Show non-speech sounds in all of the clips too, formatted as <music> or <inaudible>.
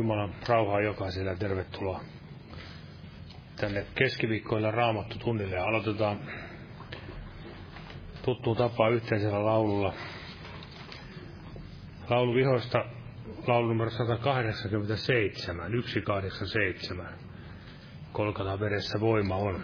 Jumalan rauhaa jokaiselle ja tervetuloa tänne keskiviikkoilla raamattu tunnille ja aloitetaan tuttuun tapaan yhteisellä laululla. Laulu vihoista, laulu numero 187, 187. Kolkata veressä voima on.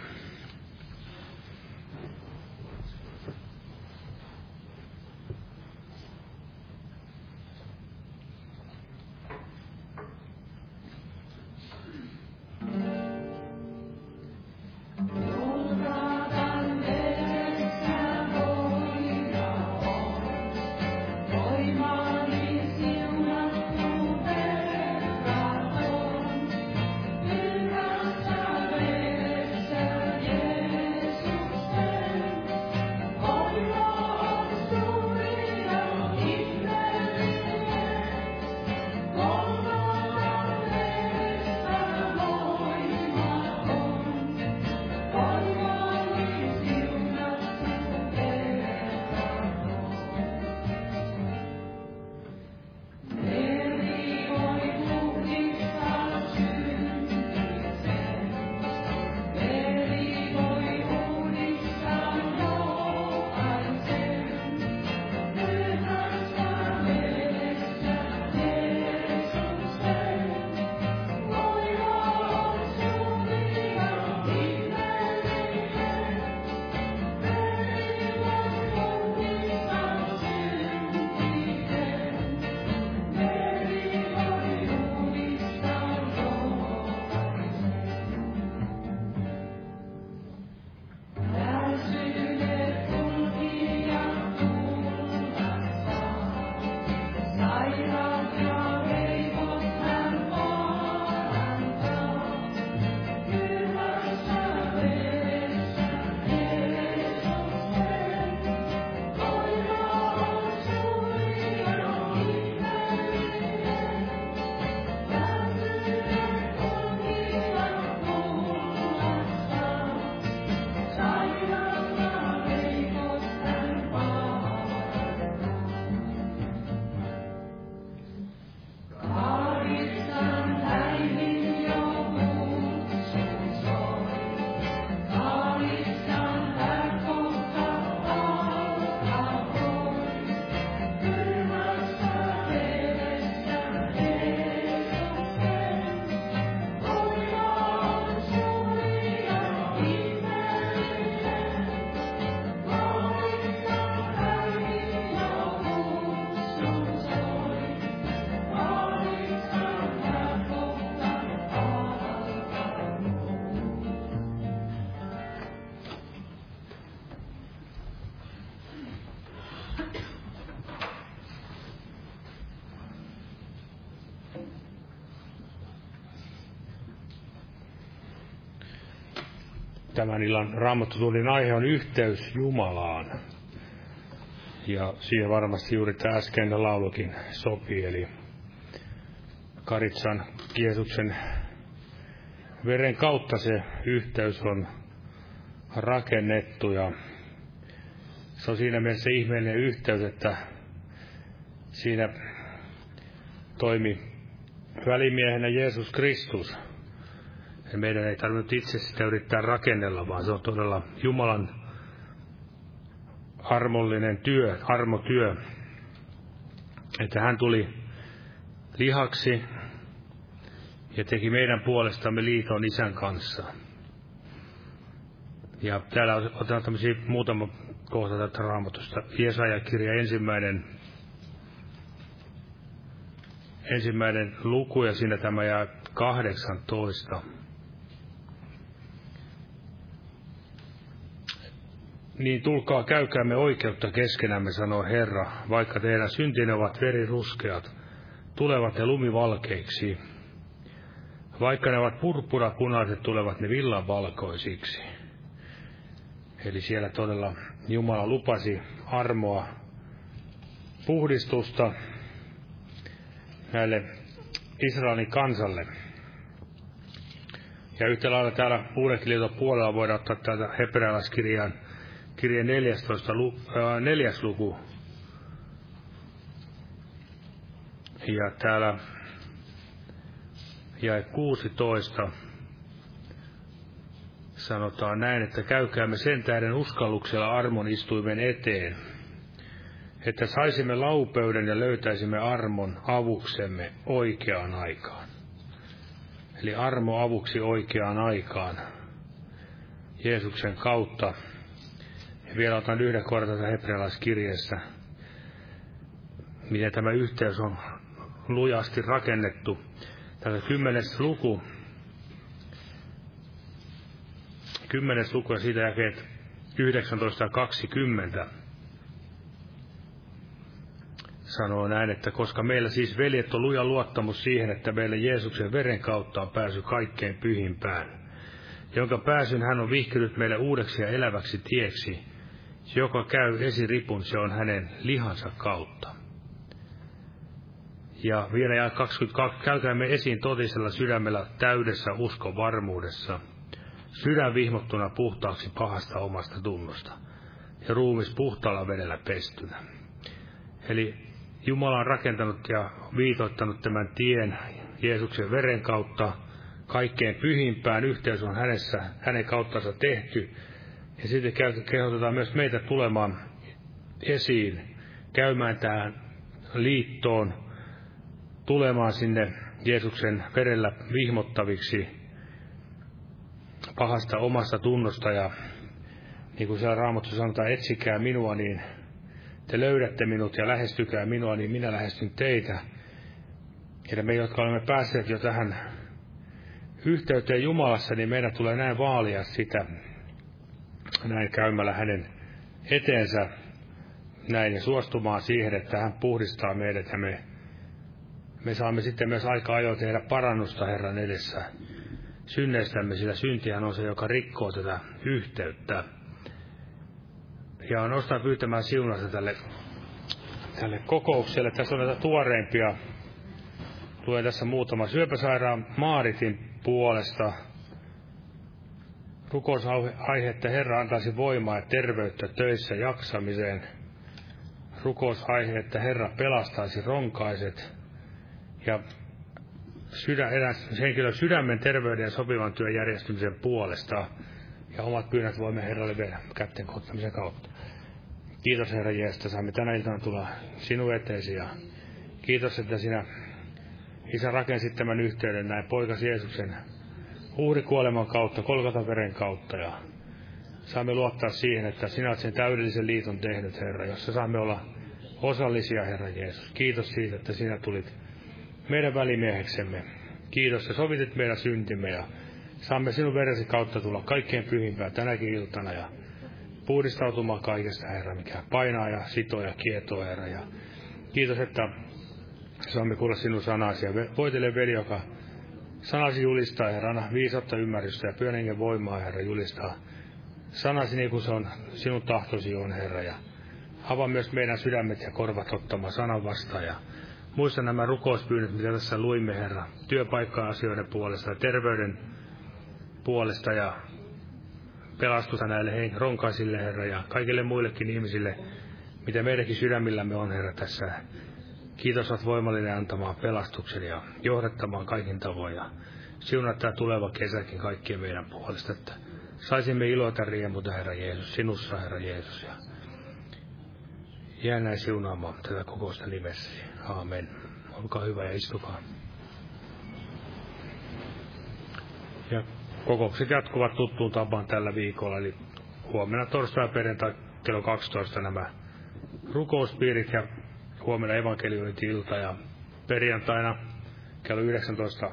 Tämän illan raamattotunnin aihe on yhteys Jumalaan. Ja siihen varmasti juuri tämä äskeinen laulukin sopii, eli Karitsan Jeesuksen veren kautta se yhteys on rakennettu ja se on siinä mielessä ihmeellinen yhteys, että siinä toimi välimiehenä Jeesus Kristus – meidän ei tarvinnut itse sitä yrittää rakennella, vaan se on todella Jumalan armollinen työ, armotyö. Että hän tuli lihaksi ja teki meidän puolestamme liiton isän kanssa. Ja täällä otetaan tämmöisiä muutama kohta tätä raamatusta. Jesaja-kirja ensimmäinen, ensimmäinen luku ja siinä tämä jää 18. Niin tulkaa käykäämme oikeutta keskenämme, sanoo Herra, vaikka teidän syntinne ovat veriruskeat, tulevat ne lumivalkeiksi. Vaikka ne ovat purppurapunaiset, tulevat ne villan valkoisiksi. Eli siellä todella Jumala lupasi armoa, puhdistusta näille Israelin kansalle. Ja yhtä lailla täällä Uudenkin puolella voidaan ottaa täältä hebrealaiskirjaan kirjeen 14, äh, neljäs luku. Ja täällä ja 16 sanotaan näin, että käykäämme sen tähden uskalluksella armon istuimen eteen, että saisimme laupeuden ja löytäisimme armon avuksemme oikeaan aikaan. Eli armo avuksi oikeaan aikaan. Jeesuksen kautta. Ja vielä otan yhden kohdan hebrealaiskirjeessä, miten tämä yhteys on lujasti rakennettu. Tämä kymmenes luku, kymmenes luku ja siitä jakeet 19 ja 20 sanoo näin, että koska meillä siis veljet on luja luottamus siihen, että meillä Jeesuksen veren kautta on pääsy kaikkein pyhimpään, jonka pääsyn hän on vihkinyt meille uudeksi ja eläväksi tieksi, joka käy esiripun, se on hänen lihansa kautta. Ja vielä ja 22, käykäämme esiin totisella sydämellä täydessä uskon varmuudessa, sydän vihmottuna puhtaaksi pahasta omasta tunnosta ja ruumis puhtaalla vedellä pestynä. Eli Jumala on rakentanut ja viitoittanut tämän tien Jeesuksen veren kautta kaikkein pyhimpään. Yhteys on hänessä, hänen kauttansa tehty. Ja sitten kehotetaan myös meitä tulemaan esiin, käymään tähän liittoon, tulemaan sinne Jeesuksen verellä vihmottaviksi pahasta omasta tunnosta ja niin kuin siellä Raamattu sanotaan, etsikää minua, niin te löydätte minut ja lähestykää minua, niin minä lähestyn teitä. Ja me, jotka olemme päässeet jo tähän yhteyteen Jumalassa, niin meidän tulee näin vaalia sitä, näin käymällä hänen eteensä, näin ja suostumaan siihen, että hän puhdistaa meidät ja me, me saamme sitten myös aika ajoin tehdä parannusta Herran edessä synneistämme, sillä syntihän on se, joka rikkoo tätä yhteyttä. Ja nostan pyytämään siunasta tälle, tälle kokoukselle. Tässä on näitä tuoreimpia. Tulee tässä muutama syöpäsairaan Maaritin puolesta. Rukousaihe, että Herra antaisi voimaa ja terveyttä töissä jaksamiseen. Rukousaihe, että Herra pelastaisi ronkaiset. Ja sydän, henkilön sydämen terveyden ja sopivan työn järjestymisen puolesta. Ja omat pyynnöt voimme Herralle viedä kätten kohtamisen kautta. Kiitos Herra Jeesus, että saamme tänä iltana tulla sinun eteesi ja kiitos, että sinä Isä rakensit tämän yhteyden näin poikasi Jeesuksen uhrikuoleman kautta, kolkata veren kautta ja saamme luottaa siihen, että sinä olet sen täydellisen liiton tehnyt, Herra, jossa saamme olla osallisia, Herra Jeesus. Kiitos siitä, että sinä tulit meidän välimieheksemme. Kiitos, että sovitit meidän syntimme ja saamme sinun veresi kautta tulla kaikkein pyhimpään tänäkin iltana ja puhdistautumaan kaikesta, Herra, mikä painaa ja sitoo ja kietoo, Herra. Ja kiitos, että saamme kuulla sinun sanasi ja voitele veli, joka sanasi julistaa, Herra, anna viisautta ymmärrystä ja pyhän voimaa, Herra, julistaa sanasi niin kuin se on sinun tahtosi on, Herra. Ja avaa myös meidän sydämet ja korvat ottamaan sanan vastaan ja muista nämä rukouspyynnöt, mitä tässä luimme, Herra, työpaikka-asioiden puolesta ja terveyden puolesta ja pelastusta näille ronkaisille, Herra, ja kaikille muillekin ihmisille, mitä meidänkin sydämillämme on, Herra, tässä. Kiitos, että voimallinen antamaan pelastuksen ja johdattamaan kaikin tavoin. Ja siunat tämä tuleva kesäkin kaikkien meidän puolesta, että saisimme iloita riemuta, Herra Jeesus, sinussa, Herra Jeesus. Ja jää näin siunaamaan tätä kokousta nimessäsi. Aamen. Olkaa hyvä ja istukaa. Ja kokoukset jatkuvat tuttuun tapaan tällä viikolla, eli huomenna torstai ja perjantai kello 12 nämä rukouspiirit ja huomenna evankeliointi-ilta ja perjantaina kello 19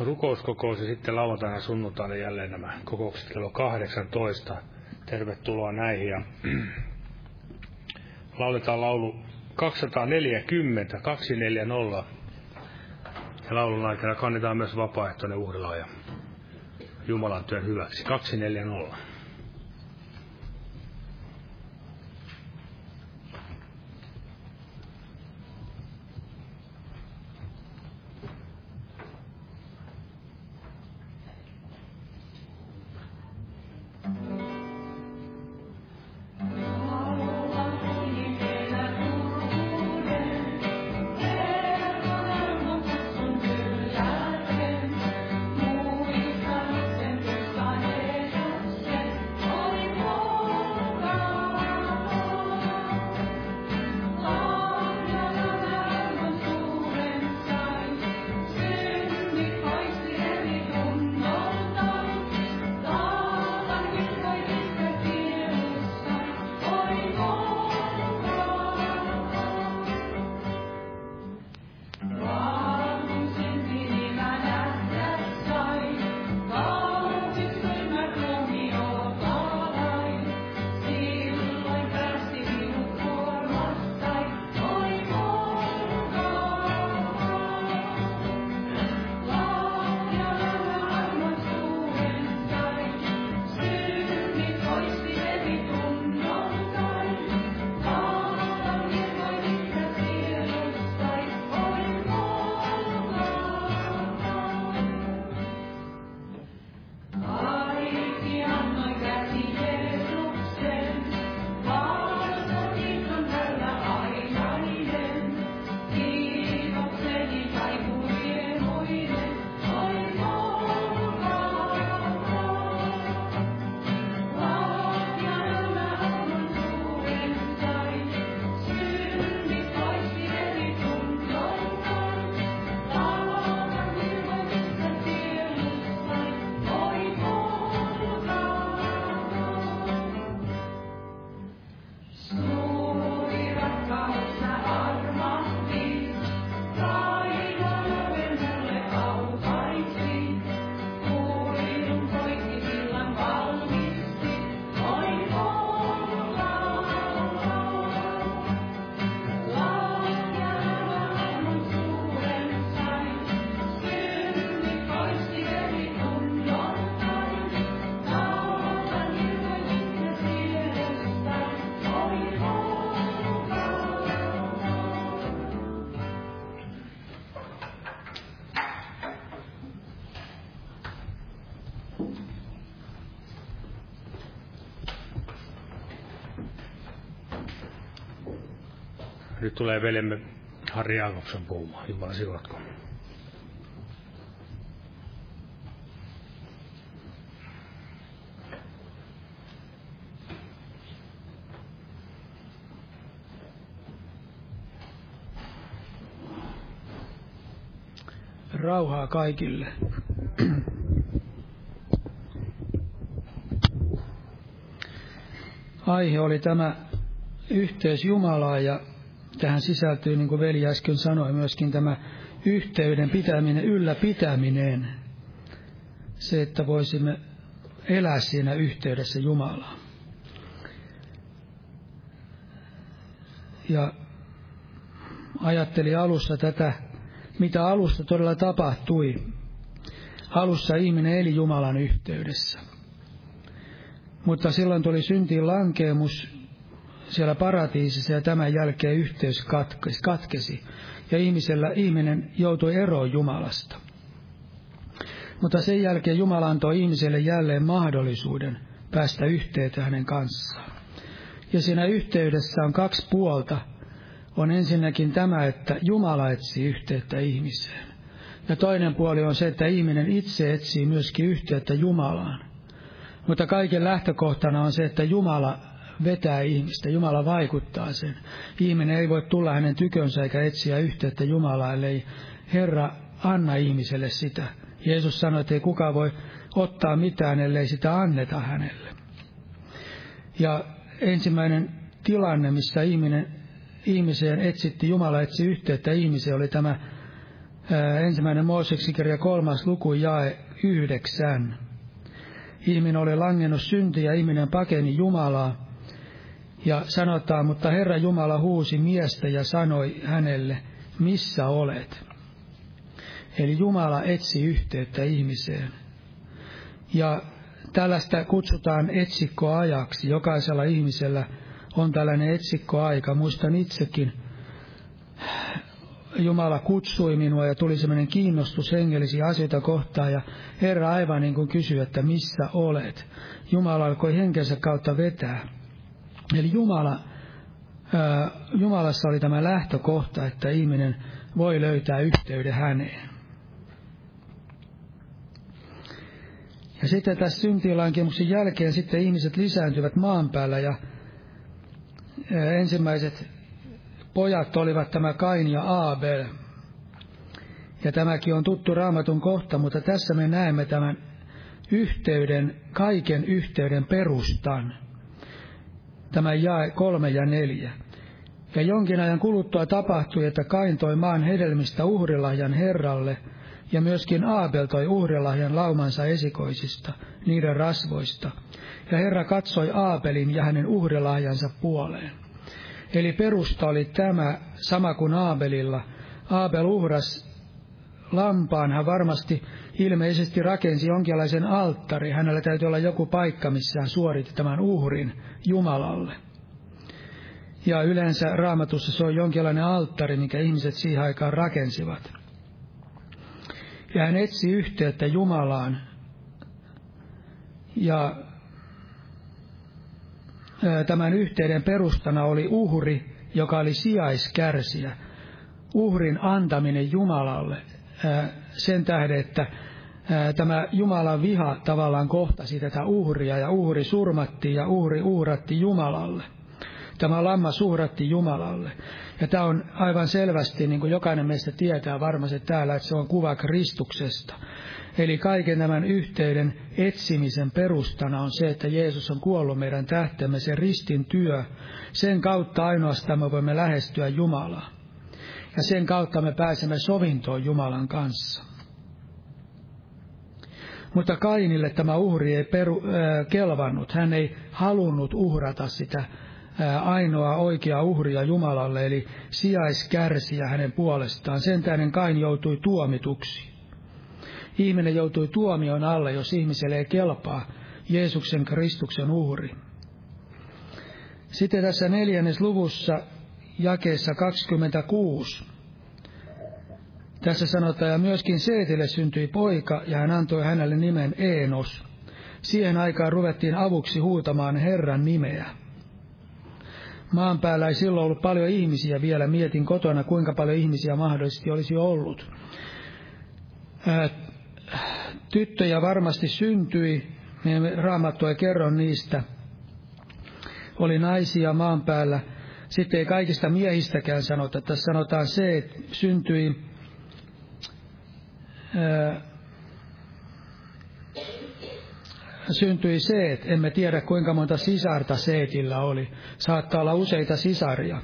rukouskokous ja sitten lauantaina sunnuntaina jälleen nämä kokoukset kello 18. Tervetuloa näihin ja lauletaan laulu 240, 240 ja laulun aikana kannetaan myös vapaaehtoinen uhrilaaja Jumalan työn hyväksi. 240. tulee veljemme Harri Jakobsen puhumaan. Jumala siunatko. Rauhaa kaikille. Aihe oli tämä yhteys Jumalaa ja tähän sisältyy, niin kuin veli äsken sanoi, myöskin tämä yhteyden pitäminen, ylläpitäminen. Se, että voisimme elää siinä yhteydessä Jumalaa. Ja ajatteli alussa tätä, mitä alussa todella tapahtui. Alussa ihminen eli Jumalan yhteydessä. Mutta silloin tuli syntiin lankeemus siellä paratiisissa ja tämän jälkeen yhteys katkesi, katkesi ja ihmisellä, ihminen joutui eroon Jumalasta. Mutta sen jälkeen Jumala antoi ihmiselle jälleen mahdollisuuden päästä yhteyteen hänen kanssaan. Ja siinä yhteydessä on kaksi puolta. On ensinnäkin tämä, että Jumala etsii yhteyttä ihmiseen. Ja toinen puoli on se, että ihminen itse etsii myöskin yhteyttä Jumalaan. Mutta kaiken lähtökohtana on se, että Jumala vetää ihmistä, Jumala vaikuttaa sen. Ihminen ei voi tulla hänen tykönsä eikä etsiä yhteyttä Jumalaa, ellei Herra anna ihmiselle sitä. Jeesus sanoi, että ei kukaan voi ottaa mitään, ellei sitä anneta hänelle. Ja ensimmäinen tilanne, missä ihminen, ihmiseen etsitti, Jumala etsi yhteyttä ihmiseen, oli tämä ensimmäinen Mooseksen kirja kolmas luku jae yhdeksän. Ihminen oli langennut synti ja ihminen pakeni Jumalaa. Ja sanotaan, mutta Herra Jumala huusi miestä ja sanoi hänelle, missä olet? Eli Jumala etsi yhteyttä ihmiseen. Ja tällaista kutsutaan etsikkoajaksi. Jokaisella ihmisellä on tällainen etsikkoaika. Muistan itsekin, Jumala kutsui minua ja tuli sellainen kiinnostus hengellisiä asioita kohtaan ja Herra aivan niin kuin kysyi, että missä olet. Jumala alkoi henkensä kautta vetää. Eli Jumala, Jumalassa oli tämä lähtökohta, että ihminen voi löytää yhteyden häneen. Ja sitten tässä syntilankemuksen jälkeen sitten ihmiset lisääntyvät maan päällä ja ensimmäiset pojat olivat tämä Kain ja Aabel. Ja tämäkin on tuttu raamatun kohta, mutta tässä me näemme tämän yhteyden, kaiken yhteyden perustan. Tämä jae kolme ja neljä. Ja jonkin ajan kuluttua tapahtui, että Kain toi maan hedelmistä uhrilahjan Herralle, ja myöskin Aabel toi uhrilahjan laumansa esikoisista, niiden rasvoista. Ja Herra katsoi Aabelin ja hänen uhrilahjansa puoleen. Eli perusta oli tämä sama kuin Aabelilla. Aabel uhras lampaan, hän varmasti ilmeisesti rakensi jonkinlaisen alttari. Hänellä täytyy olla joku paikka, missä hän suoritti tämän uhrin Jumalalle. Ja yleensä raamatussa se on jonkinlainen alttari, mikä ihmiset siihen aikaan rakensivat. Ja hän etsi yhteyttä Jumalaan. Ja tämän yhteyden perustana oli uhri, joka oli sijaiskärsijä. Uhrin antaminen Jumalalle sen tähden, että tämä Jumalan viha tavallaan kohtasi tätä uhria ja uhri surmattiin ja uhri uhratti Jumalalle. Tämä lammas uhratti Jumalalle. Ja tämä on aivan selvästi, niin kuin jokainen meistä tietää varmasti täällä, että se on kuva Kristuksesta. Eli kaiken tämän yhteyden etsimisen perustana on se, että Jeesus on kuollut meidän tähtemme, se ristin työ. Sen kautta ainoastaan me voimme lähestyä Jumalaa. Ja sen kautta me pääsemme sovintoon Jumalan kanssa. Mutta Kainille tämä uhri ei peru, äh, kelvannut. Hän ei halunnut uhrata sitä äh, ainoa oikea uhria Jumalalle, eli sijaiskärsiä hänen puolestaan. Sen tähden Kain joutui tuomituksi. Ihminen joutui tuomion alle, jos ihmiselle ei kelpaa Jeesuksen Kristuksen uhri. Sitten tässä neljännes luvussa jakeessa 26. Tässä sanotaan, ja myöskin Seetille syntyi poika, ja hän antoi hänelle nimen Eenos. Siihen aikaan ruvettiin avuksi huutamaan Herran nimeä. maan päällä ei silloin ollut paljon ihmisiä vielä. Mietin kotona, kuinka paljon ihmisiä mahdollisesti olisi ollut. Tyttöjä varmasti syntyi, raamattu ei kerro niistä. Oli naisia maan päällä. Sitten ei kaikista miehistäkään sanota. Tässä sanotaan se, että syntyi syntyi Seet. Emme tiedä kuinka monta sisarta Seetillä oli. Saattaa olla useita sisaria.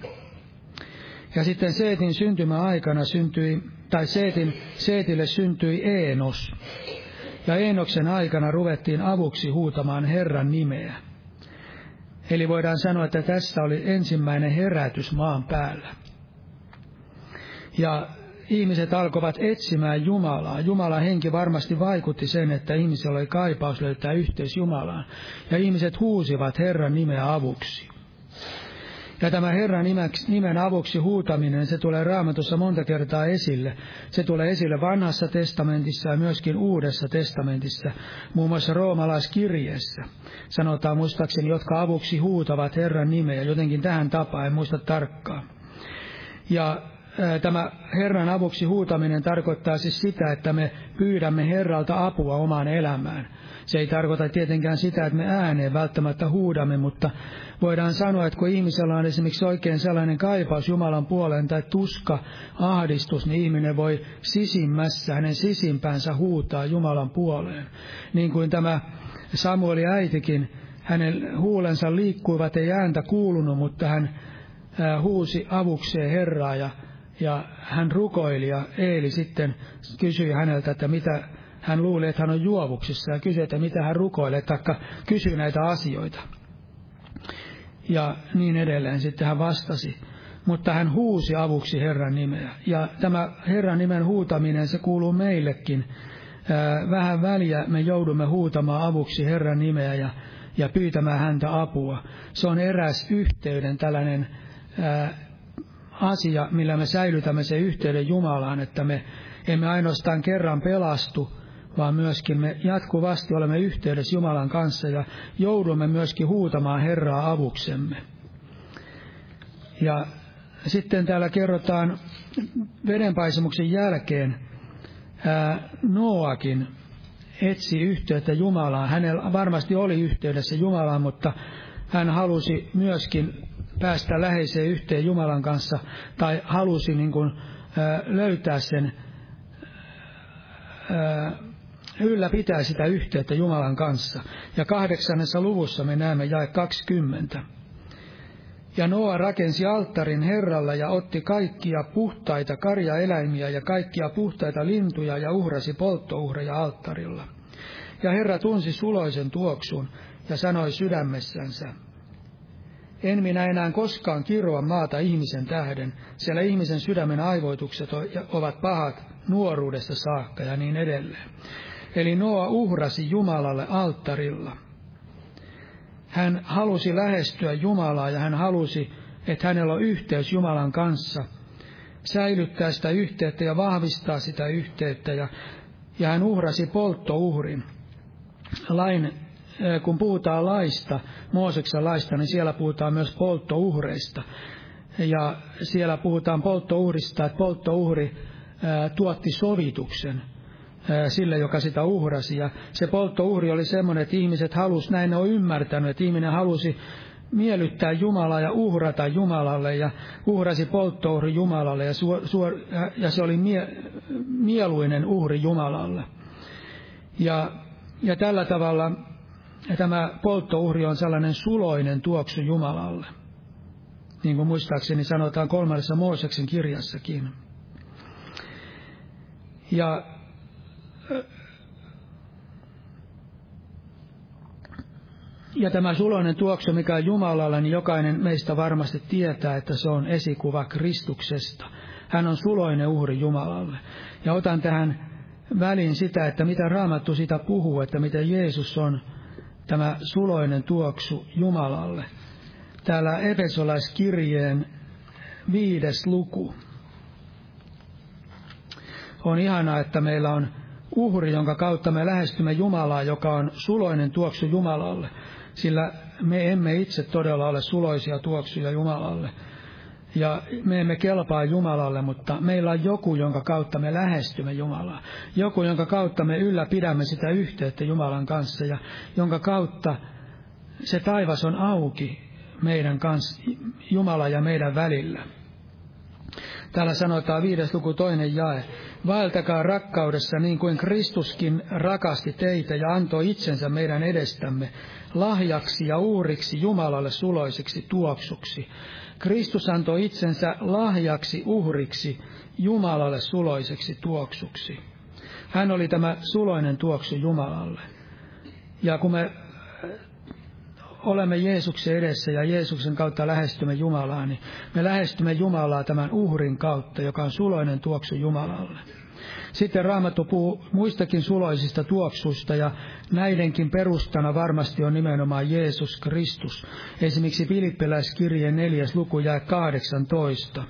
Ja sitten Seetin syntymäaikana syntyi, tai Seetin, Seetille syntyi Eenos. Ja Eenoksen aikana ruvettiin avuksi huutamaan Herran nimeä. Eli voidaan sanoa, että tässä oli ensimmäinen herätys maan päällä. Ja ihmiset alkoivat etsimään Jumalaa. Jumalan henki varmasti vaikutti sen, että ihmisellä oli kaipaus löytää yhteys Jumalaan. Ja ihmiset huusivat Herran nimeä avuksi. Ja tämä Herran nimen avuksi huutaminen, se tulee raamatussa monta kertaa esille. Se tulee esille vanhassa testamentissa ja myöskin uudessa testamentissa, muun muassa roomalaiskirjeessä. Sanotaan muistaakseni, jotka avuksi huutavat Herran nimeä, jotenkin tähän tapaan, en muista tarkkaan. Ja tämä Herran avuksi huutaminen tarkoittaa siis sitä, että me pyydämme Herralta apua omaan elämään. Se ei tarkoita tietenkään sitä, että me ääneen välttämättä huudamme, mutta voidaan sanoa, että kun ihmisellä on esimerkiksi oikein sellainen kaipaus Jumalan puoleen tai tuska, ahdistus, niin ihminen voi sisimmässä, hänen sisimpänsä huutaa Jumalan puoleen. Niin kuin tämä Samueli äitikin, hänen huulensa liikkuivat, ei ääntä kuulunut, mutta hän huusi avukseen Herraa ja ja hän rukoili ja Eeli sitten kysyi häneltä, että mitä hän luuli, että hän on juovuksissa ja kysyi, että mitä hän rukoilee, taikka kysyi näitä asioita. Ja niin edelleen sitten hän vastasi. Mutta hän huusi avuksi Herran nimeä. Ja tämä Herran nimen huutaminen, se kuuluu meillekin. Vähän väliä me joudumme huutamaan avuksi Herran nimeä ja, ja pyytämään häntä apua. Se on eräs yhteyden tällainen asia, millä me säilytämme sen yhteyden Jumalaan, että me emme ainoastaan kerran pelastu, vaan myöskin me jatkuvasti olemme yhteydessä Jumalan kanssa ja joudumme myöskin huutamaan Herraa avuksemme. Ja sitten täällä kerrotaan vedenpaisemuksen jälkeen ää, Noakin etsi yhteyttä Jumalaan. Hänellä varmasti oli yhteydessä Jumalaan, mutta hän halusi myöskin päästä läheiseen yhteen Jumalan kanssa tai halusi niin kuin, löytää sen, ylläpitää sitä yhteyttä Jumalan kanssa. Ja kahdeksannessa luvussa me näemme jae 20. Ja Noa rakensi alttarin Herralla ja otti kaikkia puhtaita karjaeläimiä ja kaikkia puhtaita lintuja ja uhrasi polttouhreja alttarilla. Ja Herra tunsi suloisen tuoksun ja sanoi sydämessänsä, en minä enää koskaan kiroa maata ihmisen tähden, siellä ihmisen sydämen aivoitukset ovat pahat nuoruudesta saakka ja niin edelleen. Eli Noa uhrasi Jumalalle alttarilla. Hän halusi lähestyä Jumalaa ja hän halusi, että hänellä on yhteys Jumalan kanssa, säilyttää sitä yhteyttä ja vahvistaa sitä yhteyttä ja, ja hän uhrasi polttouhrin. Lain kun puhutaan laista, Mooseksen laista, niin siellä puhutaan myös polttouhreista. Ja siellä puhutaan polttouhrista, että polttouhri tuotti sovituksen sille, joka sitä uhrasi. Ja se polttouhri oli semmoinen, että ihmiset halusi, näin ne on ymmärtänyt, että ihminen halusi miellyttää Jumalaa ja uhrata Jumalalle ja uhrasi polttouhri Jumalalle ja, suor, suor, ja se oli mie, mieluinen uhri Jumalalle. Ja, ja tällä tavalla ja tämä polttouhri on sellainen suloinen tuoksu Jumalalle. Niin kuin muistaakseni sanotaan kolmannessa Mooseksen kirjassakin. Ja Ja tämä suloinen tuoksu, mikä on Jumalalla, niin jokainen meistä varmasti tietää, että se on esikuva Kristuksesta. Hän on suloinen uhri Jumalalle. Ja otan tähän väliin sitä, että mitä Raamattu sitä puhuu, että mitä Jeesus on tämä suloinen tuoksu Jumalalle. Täällä Efesolaiskirjeen viides luku. On ihanaa, että meillä on uhri, jonka kautta me lähestymme Jumalaa, joka on suloinen tuoksu Jumalalle, sillä me emme itse todella ole suloisia tuoksuja Jumalalle. Ja me emme kelpaa Jumalalle, mutta meillä on joku, jonka kautta me lähestymme Jumalaa. Joku, jonka kautta me ylläpidämme sitä yhteyttä Jumalan kanssa ja jonka kautta se taivas on auki meidän kanssa, Jumala ja meidän välillä. Täällä sanotaan viides luku toinen jae. Vaeltakaa rakkaudessa niin kuin Kristuskin rakasti teitä ja antoi itsensä meidän edestämme lahjaksi ja uuriksi Jumalalle suloiseksi tuoksuksi. Kristus antoi itsensä lahjaksi uhriksi Jumalalle suloiseksi tuoksuksi. Hän oli tämä suloinen tuoksu Jumalalle. Ja kun me olemme Jeesuksen edessä ja Jeesuksen kautta lähestymme Jumalaa, niin me lähestymme Jumalaa tämän uhrin kautta, joka on suloinen tuoksu Jumalalle. Sitten Raamattu puhuu muistakin suloisista tuoksuista ja näidenkin perustana varmasti on nimenomaan Jeesus Kristus. Esimerkiksi Filippiläiskirjeen neljäs luku jää 18.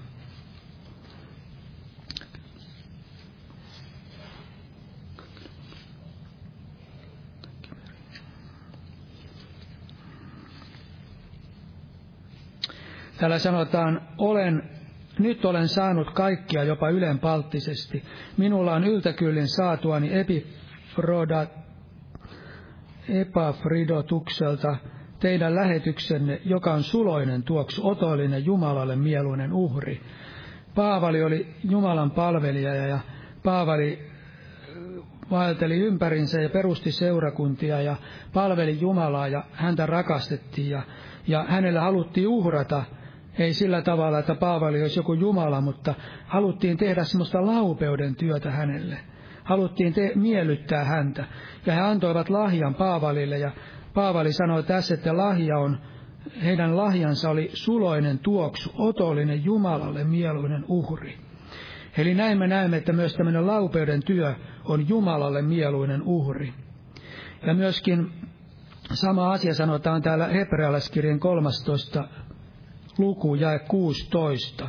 Täällä sanotaan, olen, nyt olen saanut kaikkia jopa ylenpalttisesti. Minulla on yltäkyllin saatuani epifroda, epafridotukselta teidän lähetyksenne, joka on suloinen tuoksu, otollinen Jumalalle mieluinen uhri. Paavali oli Jumalan palvelija ja Paavali äh, vaelteli ympärinsä ja perusti seurakuntia ja palveli Jumalaa ja häntä rakastettiin ja, ja hänelle haluttiin uhrata ei sillä tavalla, että Paavali olisi joku Jumala, mutta haluttiin tehdä semmoista laupeuden työtä hänelle. Haluttiin te- miellyttää häntä. Ja he antoivat lahjan Paavalille ja Paavali sanoi tässä, että lahja on, heidän lahjansa oli suloinen tuoksu, otollinen Jumalalle mieluinen uhri. Eli näin me näemme, että myös tämmöinen laupeuden työ on Jumalalle mieluinen uhri. Ja myöskin sama asia sanotaan täällä hebrealaiskirjan 13 luku jae 16.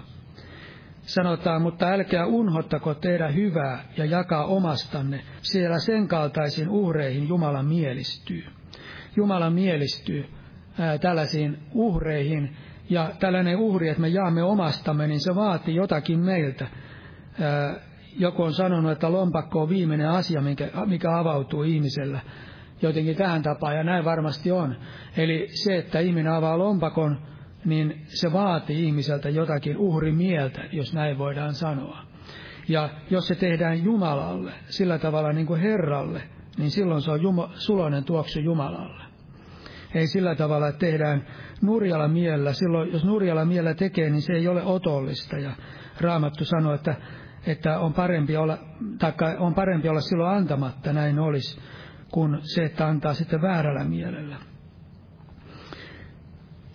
Sanotaan, mutta älkää unhottako tehdä hyvää ja jakaa omastanne, siellä sen kaltaisiin uhreihin Jumala mielistyy. Jumala mielistyy ää, tällaisiin uhreihin, ja tällainen uhri, että me jaamme omastamme, niin se vaatii jotakin meiltä. Ää, joku on sanonut, että lompakko on viimeinen asia, mikä, mikä avautuu ihmisellä jotenkin tähän tapaan, ja näin varmasti on. Eli se, että ihminen avaa lompakon, niin se vaatii ihmiseltä jotakin uhrimieltä, jos näin voidaan sanoa. Ja jos se tehdään Jumalalle, sillä tavalla niin kuin Herralle, niin silloin se on juma, suloinen tuoksu Jumalalle. Ei sillä tavalla, että tehdään nurjalla miellä. Silloin, jos nurjalla miellä tekee, niin se ei ole otollista. Ja Raamattu sanoo, että, että on, parempi olla, taikka on parempi olla silloin antamatta, näin olisi, kuin se, että antaa sitten väärällä mielellä.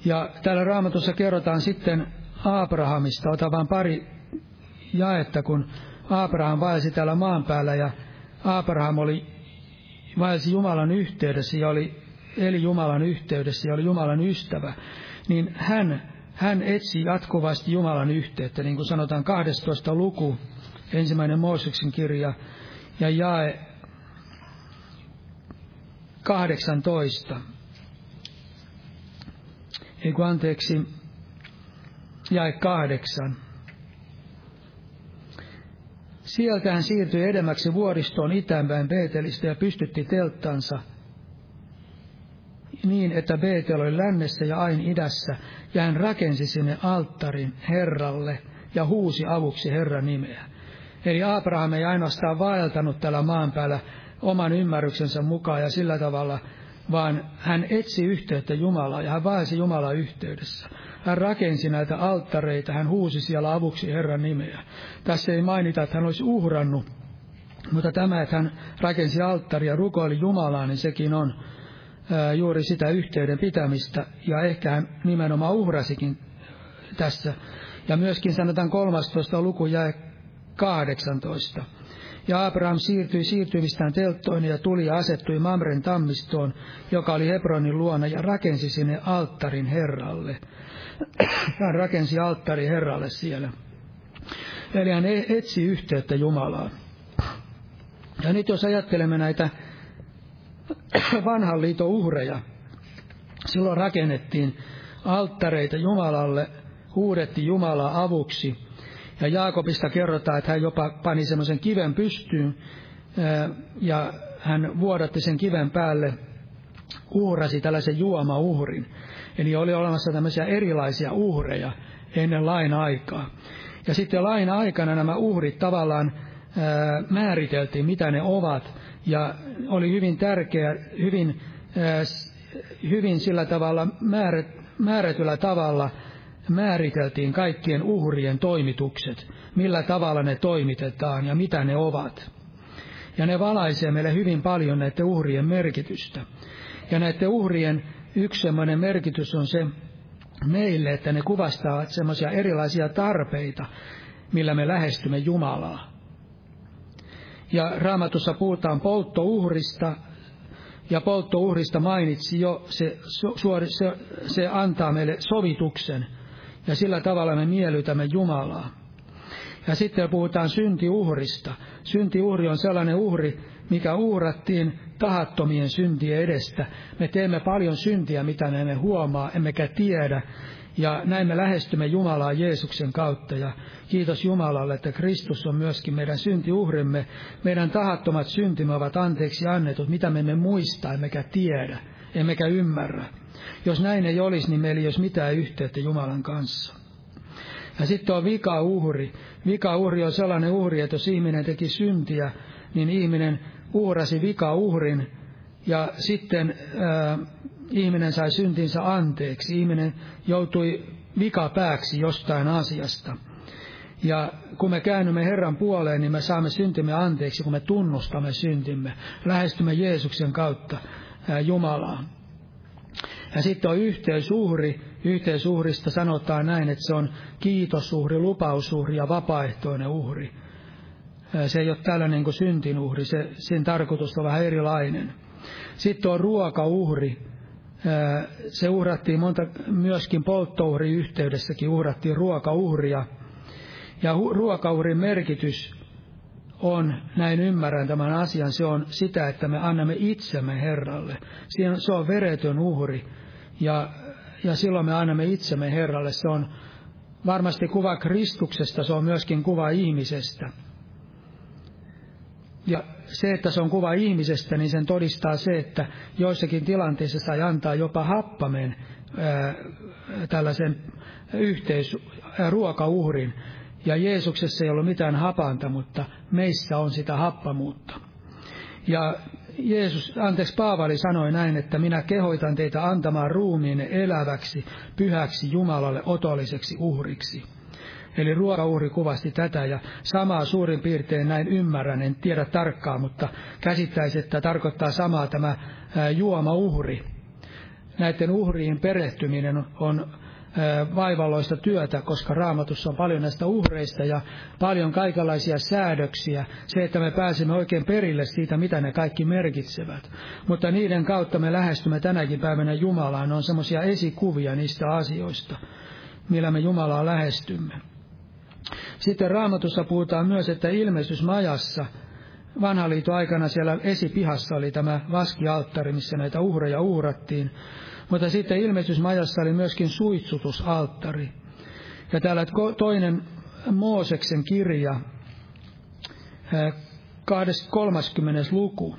Ja täällä raamatussa kerrotaan sitten Abrahamista. Ota vain pari jaetta, kun Abraham vaelsi täällä maan päällä ja Abraham oli, vaelsi Jumalan yhteydessä ja oli, eli Jumalan yhteydessä ja oli Jumalan ystävä, niin hän, hän etsi jatkuvasti Jumalan yhteyttä, niin kuin sanotaan 12 luku, ensimmäinen Mooseksen kirja ja jae 18 ei kun anteeksi, jae kahdeksan. Sieltä hän siirtyi edemmäksi vuoristoon itäänpäin Beetelistä ja pystytti telttansa niin, että Beetel oli lännessä ja Ain idässä, ja hän rakensi sinne alttarin Herralle ja huusi avuksi Herran nimeä. Eli Abraham ei ainoastaan vaeltanut tällä maan päällä oman ymmärryksensä mukaan ja sillä tavalla vaan hän etsi yhteyttä Jumalaa ja hän vaelsi Jumalan yhteydessä. Hän rakensi näitä alttareita, hän huusi siellä avuksi Herran nimeä. Tässä ei mainita, että hän olisi uhrannut, mutta tämä, että hän rakensi alttaria ja rukoili Jumalaa, niin sekin on juuri sitä yhteyden pitämistä, ja ehkä hän nimenomaan uhrasikin tässä. Ja myöskin sanotaan 13. luku jäi 18. Ja Abraham siirtyi siirtymistään telttoon ja tuli ja asettui Mamren tammistoon, joka oli Hebronin luona, ja rakensi sinne alttarin Herralle. <clears throat> Hän rakensi alttari Herralle siellä. Eli hän e- etsi yhteyttä Jumalaan. Ja nyt jos ajattelemme näitä <clears throat> vanhan liiton uhreja, silloin rakennettiin alttareita Jumalalle, huudettiin Jumalaa avuksi. Ja Jaakobista kerrotaan, että hän jopa pani semmoisen kiven pystyyn ja hän vuodatti sen kiven päälle, uhrasi tällaisen juomauhrin. Eli oli olemassa tämmöisiä erilaisia uhreja ennen lain aikaa. Ja sitten lain aikana nämä uhrit tavallaan ää, määriteltiin, mitä ne ovat. Ja oli hyvin tärkeä, hyvin, hyvin sillä tavalla määrät, määrätyllä tavalla määriteltiin kaikkien uhrien toimitukset, millä tavalla ne toimitetaan ja mitä ne ovat. Ja ne valaisee meille hyvin paljon näiden uhrien merkitystä. Ja näiden uhrien yksi semmoinen merkitys on se meille, että ne kuvastavat semmoisia erilaisia tarpeita, millä me lähestymme Jumalaa. Ja raamatussa puhutaan polttouhrista, ja polttouhrista mainitsi jo, se, se, se antaa meille sovituksen, ja sillä tavalla me miellytämme Jumalaa. Ja sitten puhutaan syntiuhrista. Syntiuhri on sellainen uhri, mikä uhrattiin tahattomien syntien edestä. Me teemme paljon syntiä, mitä me emme huomaa, emmekä tiedä. Ja näin me lähestymme Jumalaa Jeesuksen kautta. Ja kiitos Jumalalle, että Kristus on myöskin meidän syntiuhrimme. Meidän tahattomat syntimme ovat anteeksi annetut, mitä me emme muista, emmekä tiedä, emmekä ymmärrä. Jos näin ei olisi, niin meillä ei olisi mitään yhteyttä Jumalan kanssa. Ja sitten on vika uhri. Vika uhri on sellainen uhri, että jos ihminen teki syntiä, niin ihminen uhrasi vika uhrin ja sitten äh, ihminen sai syntinsä anteeksi. Ihminen joutui vikapääksi jostain asiasta. Ja kun me käännymme Herran puoleen, niin me saamme syntimme anteeksi, kun me tunnustamme syntimme. Lähestymme Jeesuksen kautta ää, Jumalaa. Ja sitten on yhteysuhri. Yhteysuhrista sanotaan näin, että se on kiitosuhri, lupausuhri ja vapaaehtoinen uhri. Se ei ole tällainen kuin syntinuhri, se, sen tarkoitus on vähän erilainen. Sitten on ruokauhri. Se uhrattiin monta, myöskin polttouhri yhteydessäkin uhrattiin ruokauhria. Ja ruokauhrin merkitys on, näin ymmärrän tämän asian, se on sitä, että me annamme itsemme Herralle. Se on veretön uhri. Ja, ja silloin me annamme itsemme Herralle. Se on varmasti kuva Kristuksesta, se on myöskin kuva ihmisestä. Ja se, että se on kuva ihmisestä, niin sen todistaa se, että joissakin tilanteissa sai antaa jopa happamen ää, tällaisen yhteis, ää, ruokauhrin. Ja Jeesuksessa ei ollut mitään hapanta, mutta meissä on sitä happamuutta. Ja Jeesus, anteeksi Paavali sanoi näin, että minä kehoitan teitä antamaan ruumiin eläväksi, pyhäksi Jumalalle otolliseksi uhriksi. Eli ruokauhri kuvasti tätä ja samaa suurin piirtein näin ymmärrän, en tiedä tarkkaan, mutta käsittäisi, että tarkoittaa samaa tämä juomauhri. Näiden uhriin perehtyminen on vaivalloista työtä, koska raamatussa on paljon näistä uhreista ja paljon kaikenlaisia säädöksiä. Se, että me pääsemme oikein perille siitä, mitä ne kaikki merkitsevät. Mutta niiden kautta me lähestymme tänäkin päivänä Jumalaan. Ne on semmoisia esikuvia niistä asioista, millä me Jumalaa lähestymme. Sitten raamatussa puhutaan myös, että ilmestysmajassa vanhan liiton aikana siellä esipihassa oli tämä vaskialttari, missä näitä uhreja uhrattiin. Mutta sitten ilmestysmajassa oli myöskin suitsutusalttari. Ja täällä toinen Mooseksen kirja, 30. luku.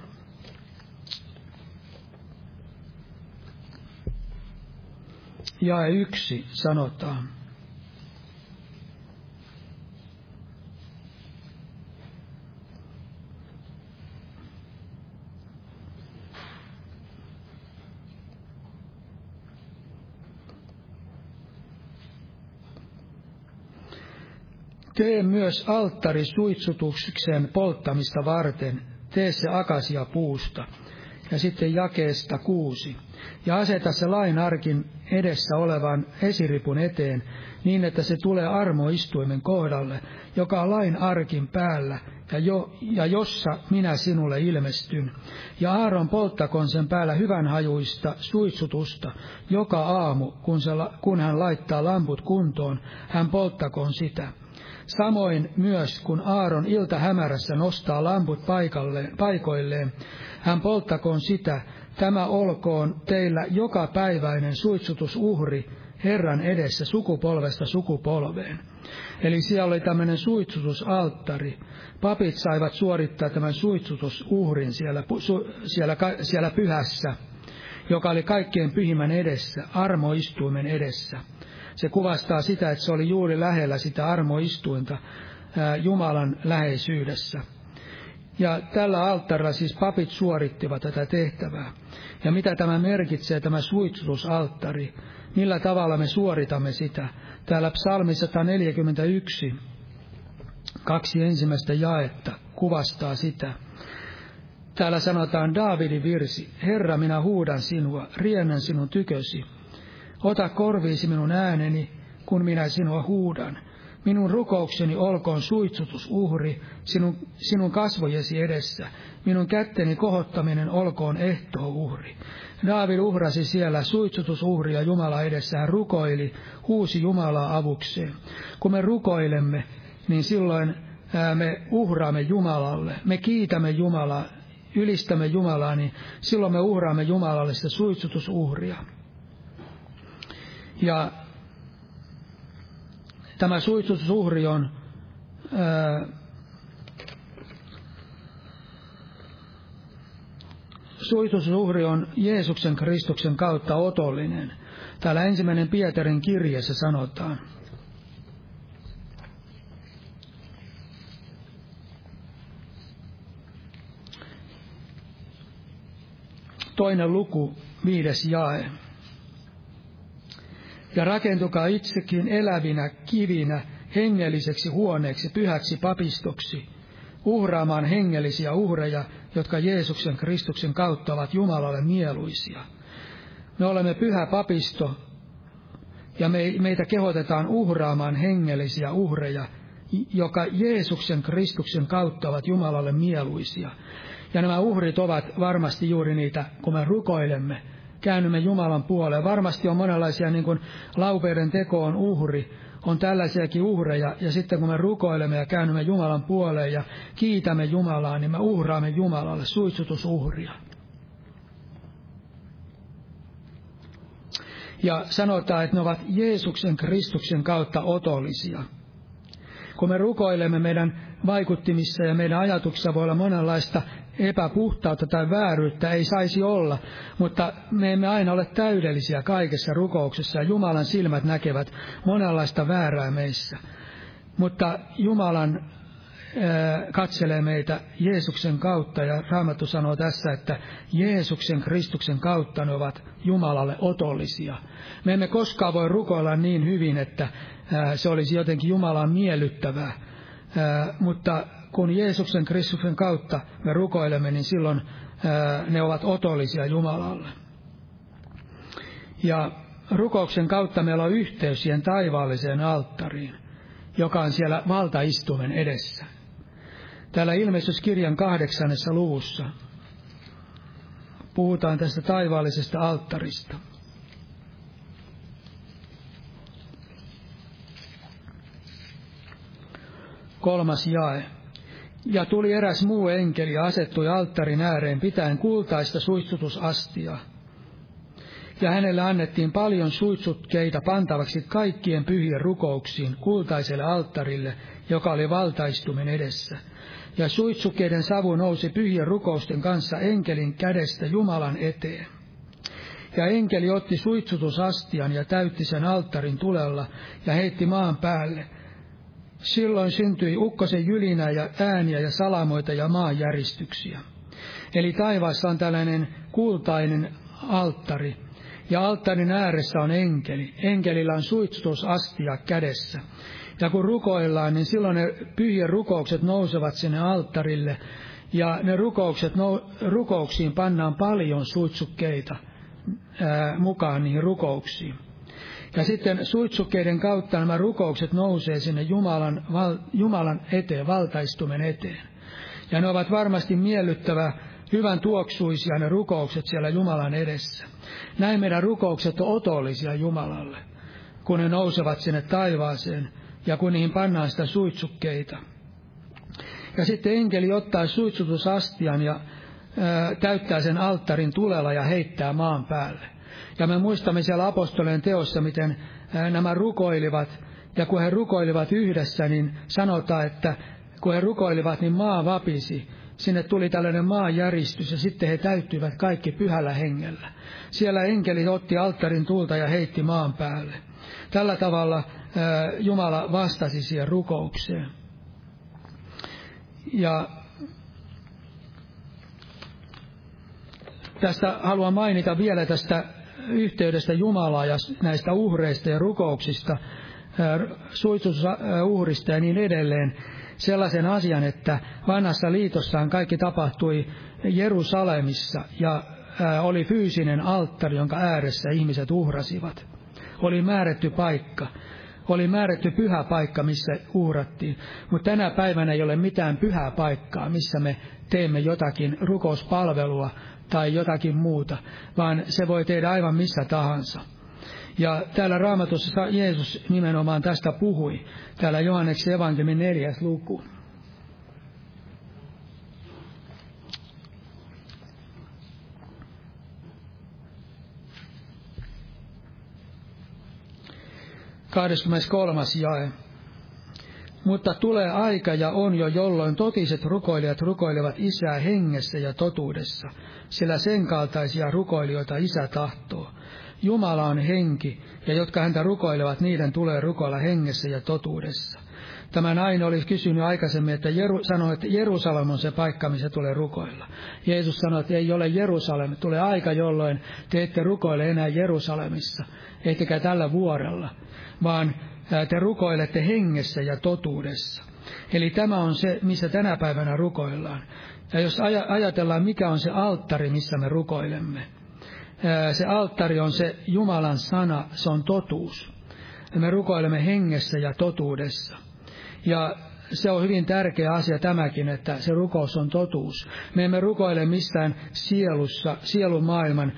Ja yksi sanotaan. Tee myös alttari suitsutuksen polttamista varten, tee se akasia puusta. Ja sitten jakeesta kuusi. Ja aseta se lain arkin edessä olevan esiripun eteen, niin että se tulee armoistuimen kohdalle, joka on lain arkin päällä, ja, jo, ja jossa minä sinulle ilmestyn. Ja Aaron polttakon sen päällä hyvän hajuista suitsutusta, joka aamu, kun, se, kun hän laittaa lamput kuntoon, hän polttakon sitä Samoin myös, kun Aaron ilta hämärässä nostaa lamput paikalle, paikoilleen, hän polttakoon sitä, tämä olkoon teillä jokapäiväinen suitsutusuhri Herran edessä sukupolvesta sukupolveen. Eli siellä oli tämmöinen suitsutusalttari. Papit saivat suorittaa tämän suitsutusuhrin siellä, siellä, siellä pyhässä, joka oli kaikkein pyhimmän edessä, armoistuimen edessä. Se kuvastaa sitä, että se oli juuri lähellä sitä armoistuinta Jumalan läheisyydessä. Ja tällä alttarilla siis papit suorittivat tätä tehtävää. Ja mitä tämä merkitsee, tämä suitsutusalttari? Millä tavalla me suoritamme sitä? Täällä psalmi 141, kaksi ensimmäistä jaetta, kuvastaa sitä. Täällä sanotaan Daavidin virsi, Herra, minä huudan sinua, riennän sinun tykösi. Ota korviisi minun ääneni, kun minä sinua huudan. Minun rukoukseni olkoon suitsutusuhri sinun, sinun kasvojesi edessä. Minun kätteni kohottaminen olkoon ehtouhri. Daavid uhrasi siellä suitsutusuhria Jumala edessä. Hän rukoili, huusi Jumalaa avukseen. Kun me rukoilemme, niin silloin me uhraamme Jumalalle. Me kiitämme Jumalaa, ylistämme Jumalaa, niin silloin me uhraamme Jumalalle sitä suitsutusuhria. Ja tämä suitsutusuhri on ää, on Jeesuksen Kristuksen kautta otollinen. Täällä ensimmäinen Pietarin kirjeessä sanotaan. Toinen luku, viides jae. Ja rakentukaa itsekin elävinä kivinä hengelliseksi huoneeksi, pyhäksi papistoksi, uhraamaan hengellisiä uhreja, jotka Jeesuksen Kristuksen kautta ovat Jumalalle mieluisia. Me olemme pyhä papisto, ja me, meitä kehotetaan uhraamaan hengellisiä uhreja, joka Jeesuksen Kristuksen kautta ovat Jumalalle mieluisia. Ja nämä uhrit ovat varmasti juuri niitä, kun me rukoilemme, käännymme Jumalan puoleen. Varmasti on monenlaisia, niin kuin laupeuden teko on uhri, on tällaisiakin uhreja, ja sitten kun me rukoilemme ja käännymme Jumalan puoleen ja kiitämme Jumalaa, niin me uhraamme Jumalalle suitsutusuhria. Ja sanotaan, että ne ovat Jeesuksen Kristuksen kautta otollisia. Kun me rukoilemme meidän vaikuttimissa ja meidän ajatuksissa voi olla monenlaista epäpuhtautta tai vääryyttä ei saisi olla, mutta me emme aina ole täydellisiä kaikessa rukouksessa ja Jumalan silmät näkevät monenlaista väärää meissä. Mutta Jumalan katselee meitä Jeesuksen kautta ja Raamattu sanoo tässä, että Jeesuksen Kristuksen kautta ne ovat Jumalalle otollisia. Me emme koskaan voi rukoilla niin hyvin, että se olisi jotenkin Jumalan miellyttävää, mutta kun Jeesuksen Kristuksen kautta me rukoilemme, niin silloin ne ovat otollisia Jumalalle. Ja rukouksen kautta meillä on yhteys siihen taivaalliseen alttariin, joka on siellä valtaistumen edessä. Täällä ilmestyskirjan kahdeksannessa luvussa puhutaan tästä taivaallisesta alttarista. Kolmas jae. Ja tuli eräs muu enkeli ja asettui alttarin ääreen pitäen kultaista suitsutusastia. Ja hänelle annettiin paljon suitsutkeita pantavaksi kaikkien pyhien rukouksiin kultaiselle alttarille, joka oli valtaistumen edessä. Ja suitsukkeiden savu nousi pyhien rukousten kanssa enkelin kädestä Jumalan eteen. Ja enkeli otti suitsutusastian ja täytti sen alttarin tulella ja heitti maan päälle – Silloin syntyi ukkosen jylinä ja ääniä ja salamoita ja maanjäristyksiä. Eli taivaassa on tällainen kultainen alttari, ja alttarin ääressä on enkeli. Enkelillä on suitsutusastia kädessä. Ja kun rukoillaan, niin silloin ne pyhien rukoukset nousevat sinne alttarille, ja ne rukoukset, rukouksiin pannaan paljon suitsukkeita ää, mukaan niihin rukouksiin. Ja sitten suitsukkeiden kautta nämä rukoukset nousee sinne Jumalan, val, Jumalan eteen, valtaistumen eteen. Ja ne ovat varmasti miellyttävä, hyvän tuoksuisia ne rukoukset siellä Jumalan edessä. Näin meidän rukoukset on otollisia Jumalalle, kun ne nousevat sinne taivaaseen ja kun niihin pannaan sitä suitsukkeita. Ja sitten enkeli ottaa suitsutusastian ja ää, täyttää sen alttarin tulella ja heittää maan päälle. Ja me muistamme siellä apostoleen teossa, miten nämä rukoilivat, ja kun he rukoilivat yhdessä, niin sanotaan, että kun he rukoilivat, niin maa vapisi. Sinne tuli tällainen maanjäristys ja sitten he täyttyivät kaikki pyhällä hengellä. Siellä enkeli otti alttarin tulta ja heitti maan päälle. Tällä tavalla Jumala vastasi siihen rukoukseen. Ja tästä haluan mainita vielä tästä yhteydestä Jumalaa ja näistä uhreista ja rukouksista, suitsutusuhrista ja niin edelleen sellaisen asian, että vanhassa liitossaan kaikki tapahtui Jerusalemissa ja oli fyysinen alttari, jonka ääressä ihmiset uhrasivat. Oli määrätty paikka. Oli määrätty pyhä paikka, missä uhrattiin. Mutta tänä päivänä ei ole mitään pyhää paikkaa, missä me teemme jotakin rukouspalvelua tai jotakin muuta, vaan se voi tehdä aivan missä tahansa. Ja täällä raamatussa Jeesus nimenomaan tästä puhui, täällä Johanneksen evankeliumin neljäs luku. kolmas jae. Mutta tulee aika ja on jo, jolloin totiset rukoilijat rukoilevat Isää hengessä ja totuudessa, sillä sen kaltaisia rukoilijoita Isä tahtoo. Jumala on henki, ja jotka häntä rukoilevat, niiden tulee rukoilla hengessä ja totuudessa. Tämä nainen oli kysynyt aikaisemmin, että Jeru, sanoi, että Jerusalem on se paikka, missä tulee rukoilla. Jeesus sanoi, että ei ole Jerusalem. Tulee aika, jolloin te ette rukoile enää Jerusalemissa, ettekä tällä vuorella, vaan te rukoilette hengessä ja totuudessa. Eli tämä on se, missä tänä päivänä rukoillaan. Ja jos ajatellaan, mikä on se alttari, missä me rukoilemme, se alttari on se Jumalan sana, se on totuus. Me rukoilemme hengessä ja totuudessa. Ja se on hyvin tärkeä asia tämäkin, että se rukous on totuus. Me emme rukoile mistään sielussa, sielumaailman,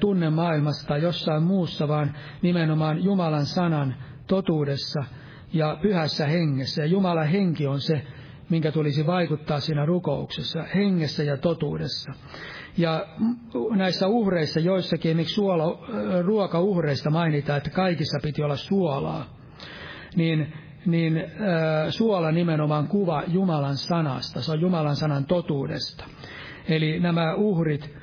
tunnemaailmasta tai jossain muussa, vaan nimenomaan Jumalan sanan totuudessa ja pyhässä hengessä. Ja Jumalan henki on se, minkä tulisi vaikuttaa siinä rukouksessa, hengessä ja totuudessa. Ja näissä uhreissa joissakin, miksi suola, ruokauhreista mainitaan, että kaikissa piti olla suolaa, niin, niin äh, suola nimenomaan kuva Jumalan sanasta, se on Jumalan sanan totuudesta. Eli nämä uhrit,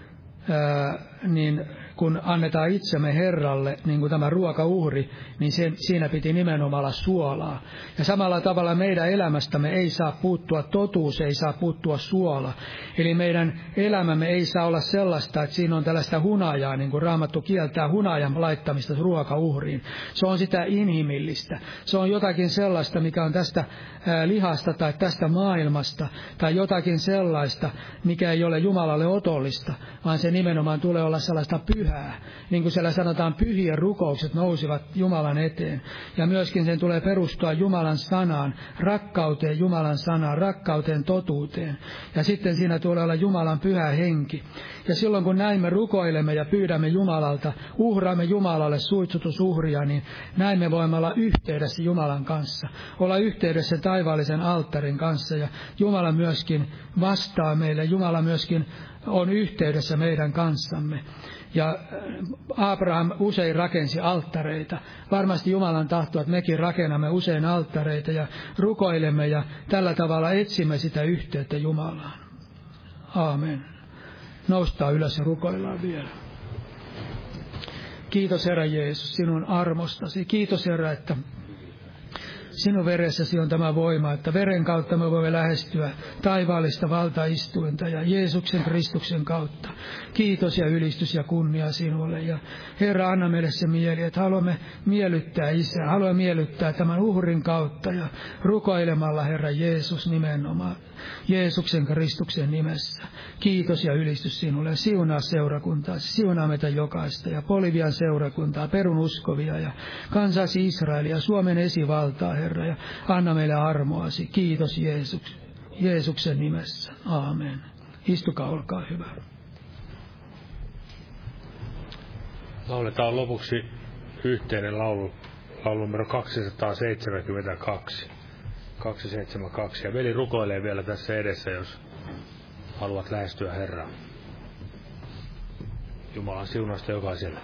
äh, niin kun annetaan itsemme Herralle, niin kuin tämä ruokauhri, niin sen, siinä piti nimenomaan olla suolaa. Ja samalla tavalla meidän elämästämme ei saa puuttua totuus, ei saa puuttua suola. Eli meidän elämämme ei saa olla sellaista, että siinä on tällaista hunajaa, niin kuin Raamattu kieltää hunajan laittamista ruokauhriin. Se on sitä inhimillistä. Se on jotakin sellaista, mikä on tästä lihasta tai tästä maailmasta, tai jotakin sellaista, mikä ei ole Jumalalle otollista, vaan se nimenomaan tulee olla sellaista pyhää. Niin kuin siellä sanotaan, pyhiä rukoukset nousivat Jumalan eteen. Ja myöskin sen tulee perustua Jumalan sanaan, rakkauteen Jumalan sanaan, rakkauteen totuuteen. Ja sitten siinä tulee olla Jumalan pyhä henki. Ja silloin kun näin me rukoilemme ja pyydämme Jumalalta, uhraamme Jumalalle suitsutusuhria, niin näin me voimme olla yhteydessä Jumalan kanssa. Olla yhteydessä taivaallisen alttarin kanssa ja Jumala myöskin vastaa meille. Jumala myöskin on yhteydessä meidän kanssamme. Ja äh, Abraham usein rakensi alttareita. Varmasti Jumalan tahto, että mekin rakennamme usein alttareita ja rukoilemme ja tällä tavalla etsimme sitä yhteyttä Jumalaan. Aamen. Noustaa ylös ja rukoillaan vielä. Kiitos Herra Jeesus sinun armostasi. Kiitos Herra, että Sinun veressäsi on tämä voima, että veren kautta me voimme lähestyä taivaallista valtaistuinta ja Jeesuksen Kristuksen kautta. Kiitos ja ylistys ja kunnia sinulle. Ja Herra, anna meille se mieli, että haluamme miellyttää Isää, haluamme miellyttää tämän uhrin kautta ja rukoilemalla Herra Jeesus nimenomaan. Jeesuksen Kristuksen nimessä. Kiitos ja ylistys sinulle. Siunaa seurakuntaa, siunaa meitä jokaista ja Polivian seurakuntaa, perun uskovia ja kansasi Israelia, Suomen esivaltaa, Herra, ja anna meille armoasi. Kiitos Jeesus, Jeesuksen nimessä. Aamen. Istukaa, olkaa hyvä. Lauletaan lopuksi yhteinen laulu laulu numero 272. 272. Ja veli rukoilee vielä tässä edessä, jos haluat lähestyä Herraa. Jumalan siunasta jokaiselle.